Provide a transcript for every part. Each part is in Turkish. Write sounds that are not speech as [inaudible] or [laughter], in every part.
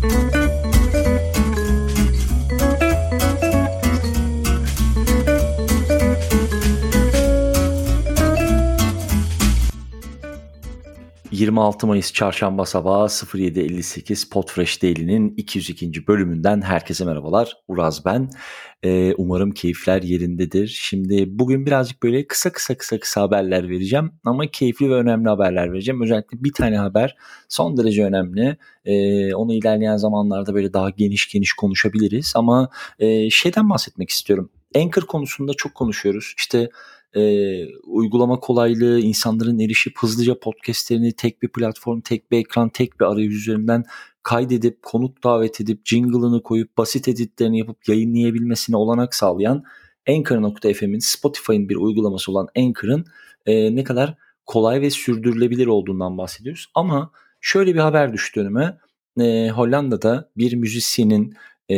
Thank you. 26 Mayıs Çarşamba sabahı 07.58 Podfresh Daily'nin 202. bölümünden herkese merhabalar. Uraz ben. Ee, umarım keyifler yerindedir. Şimdi bugün birazcık böyle kısa kısa kısa kısa haberler vereceğim ama keyifli ve önemli haberler vereceğim. Özellikle bir tane haber son derece önemli. Ee, onu ilerleyen zamanlarda böyle daha geniş geniş konuşabiliriz ama e, şeyden bahsetmek istiyorum. Anchor konusunda çok konuşuyoruz. İşte e, uygulama kolaylığı, insanların erişip hızlıca podcastlerini tek bir platform, tek bir ekran, tek bir arayüz üzerinden kaydedip, konuk davet edip, jingle'ını koyup, basit editlerini yapıp yayınlayabilmesine olanak sağlayan Anchor.fm'in Spotify'ın bir uygulaması olan Anchor'ın e, ne kadar kolay ve sürdürülebilir olduğundan bahsediyoruz. Ama şöyle bir haber düştü önüme. E, Hollanda'da bir müzisyenin e,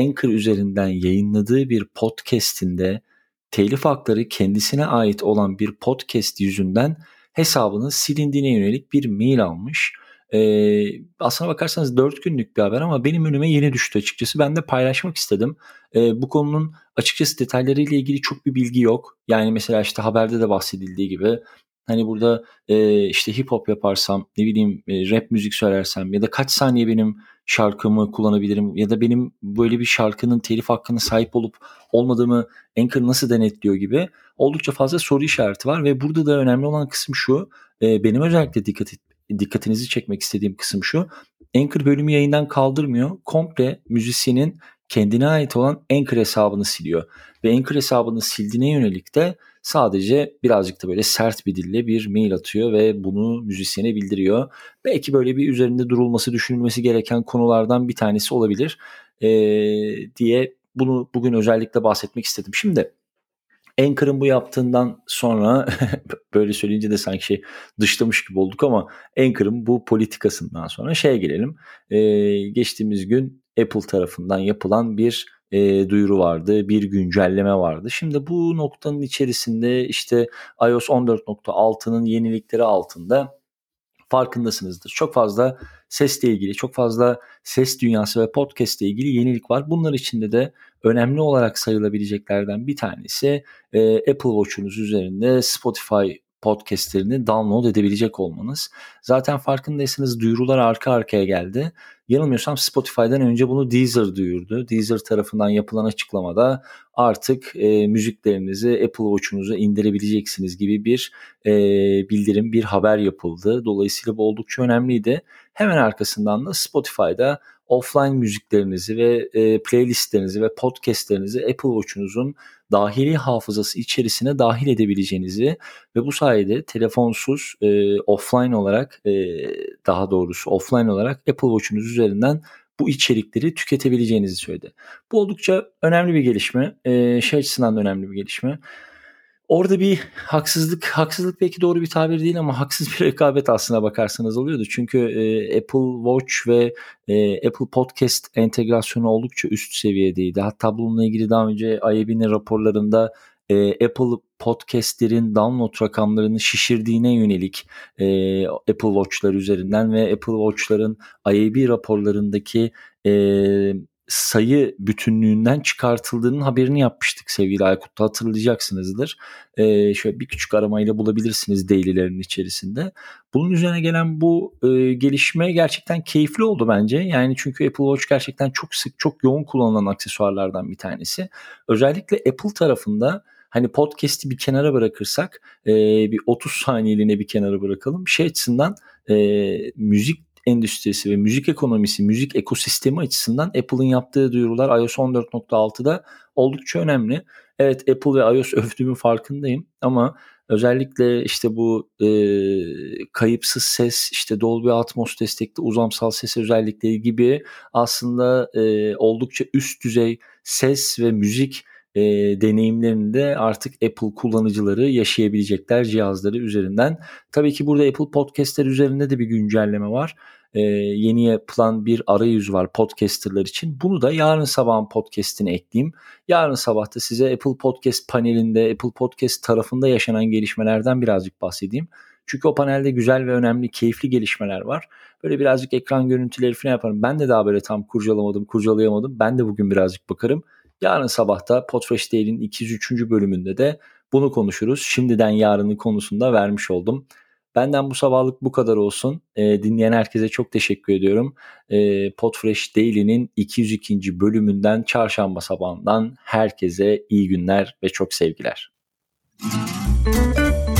Anchor üzerinden yayınladığı bir podcast'inde telif hakları kendisine ait olan bir podcast yüzünden hesabının silindiğine yönelik bir mail almış. Ee, aslına bakarsanız 4 günlük bir haber ama benim önüme yeni düştü açıkçası. Ben de paylaşmak istedim. Ee, bu konunun açıkçası detaylarıyla ilgili çok bir bilgi yok. Yani mesela işte haberde de bahsedildiği gibi Hani burada e, işte hip hop yaparsam, ne bileyim e, rap müzik söylersem ya da kaç saniye benim şarkımı kullanabilirim ya da benim böyle bir şarkının telif hakkına sahip olup olmadığımı Anchor nasıl denetliyor gibi oldukça fazla soru işareti var ve burada da önemli olan kısım şu. E, benim özellikle dikkat dikkatinizi çekmek istediğim kısım şu. Anchor bölümü yayından kaldırmıyor. Komple müzisyenin kendine ait olan Anchor hesabını siliyor. Ve Anchor hesabını sildiğine yönelik de sadece birazcık da böyle sert bir dille bir mail atıyor ve bunu müzisyene bildiriyor. Belki böyle bir üzerinde durulması, düşünülmesi gereken konulardan bir tanesi olabilir ee, diye bunu bugün özellikle bahsetmek istedim. Şimdi Anchor'ın bu yaptığından sonra [laughs] böyle söyleyince de sanki şey dışlamış gibi olduk ama Anchor'ın bu politikasından sonra şeye gelelim. Ee, geçtiğimiz gün Apple tarafından yapılan bir e, duyuru vardı, bir güncelleme vardı. Şimdi bu noktanın içerisinde işte iOS 14.6'nın yenilikleri altında farkındasınızdır. Çok fazla sesle ilgili, çok fazla ses dünyası ve podcast ile ilgili yenilik var. Bunlar içinde de önemli olarak sayılabileceklerden bir tanesi e, Apple Watch'unuz üzerinde Spotify podcastlerini download edebilecek olmanız. Zaten farkındaysanız duyurular arka arkaya geldi. Yanılmıyorsam Spotify'dan önce bunu Deezer duyurdu. Deezer tarafından yapılan açıklamada artık e, müziklerinizi Apple Watch'unuza indirebileceksiniz gibi bir e, bildirim, bir haber yapıldı. Dolayısıyla bu oldukça önemliydi. Hemen arkasından da Spotify'da offline müziklerinizi ve e, playlistlerinizi ve podcastlerinizi Apple Watch'unuzun dahili hafızası içerisine dahil edebileceğinizi ve bu sayede telefonsuz e, offline olarak e, daha doğrusu offline olarak Apple Watch'unuz üzerinden bu içerikleri tüketebileceğinizi söyledi. Bu oldukça önemli bir gelişme. E, şey açısından da önemli bir gelişme. Orada bir haksızlık, haksızlık belki doğru bir tabir değil ama haksız bir [laughs] rekabet aslına bakarsanız oluyordu. Çünkü e, Apple Watch ve e, Apple Podcast entegrasyonu oldukça üst seviyedeydi. Hatta bununla ilgili daha önce IAB'nin raporlarında e, Apple podcastlerin download rakamlarını şişirdiğine yönelik e, Apple Watch'lar üzerinden ve Apple Watch'ların IAB raporlarındaki e, sayı bütünlüğünden çıkartıldığının haberini yapmıştık sevgili Aykut'ta hatırlayacaksınızdır. Ee, şöyle bir küçük aramayla bulabilirsiniz daily'lerin içerisinde. Bunun üzerine gelen bu e, gelişme gerçekten keyifli oldu bence. Yani çünkü Apple Watch gerçekten çok sık, çok yoğun kullanılan aksesuarlardan bir tanesi. Özellikle Apple tarafında hani podcast'i bir kenara bırakırsak e, bir 30 saniyeliğine bir kenara bırakalım. Şey açısından e, müzik endüstrisi ve müzik ekonomisi, müzik ekosistemi açısından Apple'ın yaptığı duyurular iOS 14.6'da oldukça önemli. Evet Apple ve iOS övdüğümün farkındayım ama özellikle işte bu e, kayıpsız ses, işte Dolby Atmos destekli uzamsal ses özellikleri gibi aslında e, oldukça üst düzey ses ve müzik e, deneyimlerini de artık Apple kullanıcıları yaşayabilecekler cihazları üzerinden. Tabii ki burada Apple Podcast'ler üzerinde de bir güncelleme var. E, yeni yapılan bir arayüz var podcasterlar için. Bunu da yarın sabahın podcast'ine ekleyeyim. Yarın sabah da size Apple Podcast panelinde, Apple Podcast tarafında yaşanan gelişmelerden birazcık bahsedeyim. Çünkü o panelde güzel ve önemli, keyifli gelişmeler var. Böyle birazcık ekran görüntüleri falan yaparım. Ben de daha böyle tam kurcalamadım, kurcalayamadım. Ben de bugün birazcık bakarım. Yarın sabahta Podfresh Daily'nin 203. bölümünde de bunu konuşuruz. Şimdiden yarının konusunda vermiş oldum. Benden bu sabahlık bu kadar olsun. E, dinleyen herkese çok teşekkür ediyorum. E, Podfresh Daily'nin 202. bölümünden çarşamba sabahından herkese iyi günler ve çok sevgiler. Müzik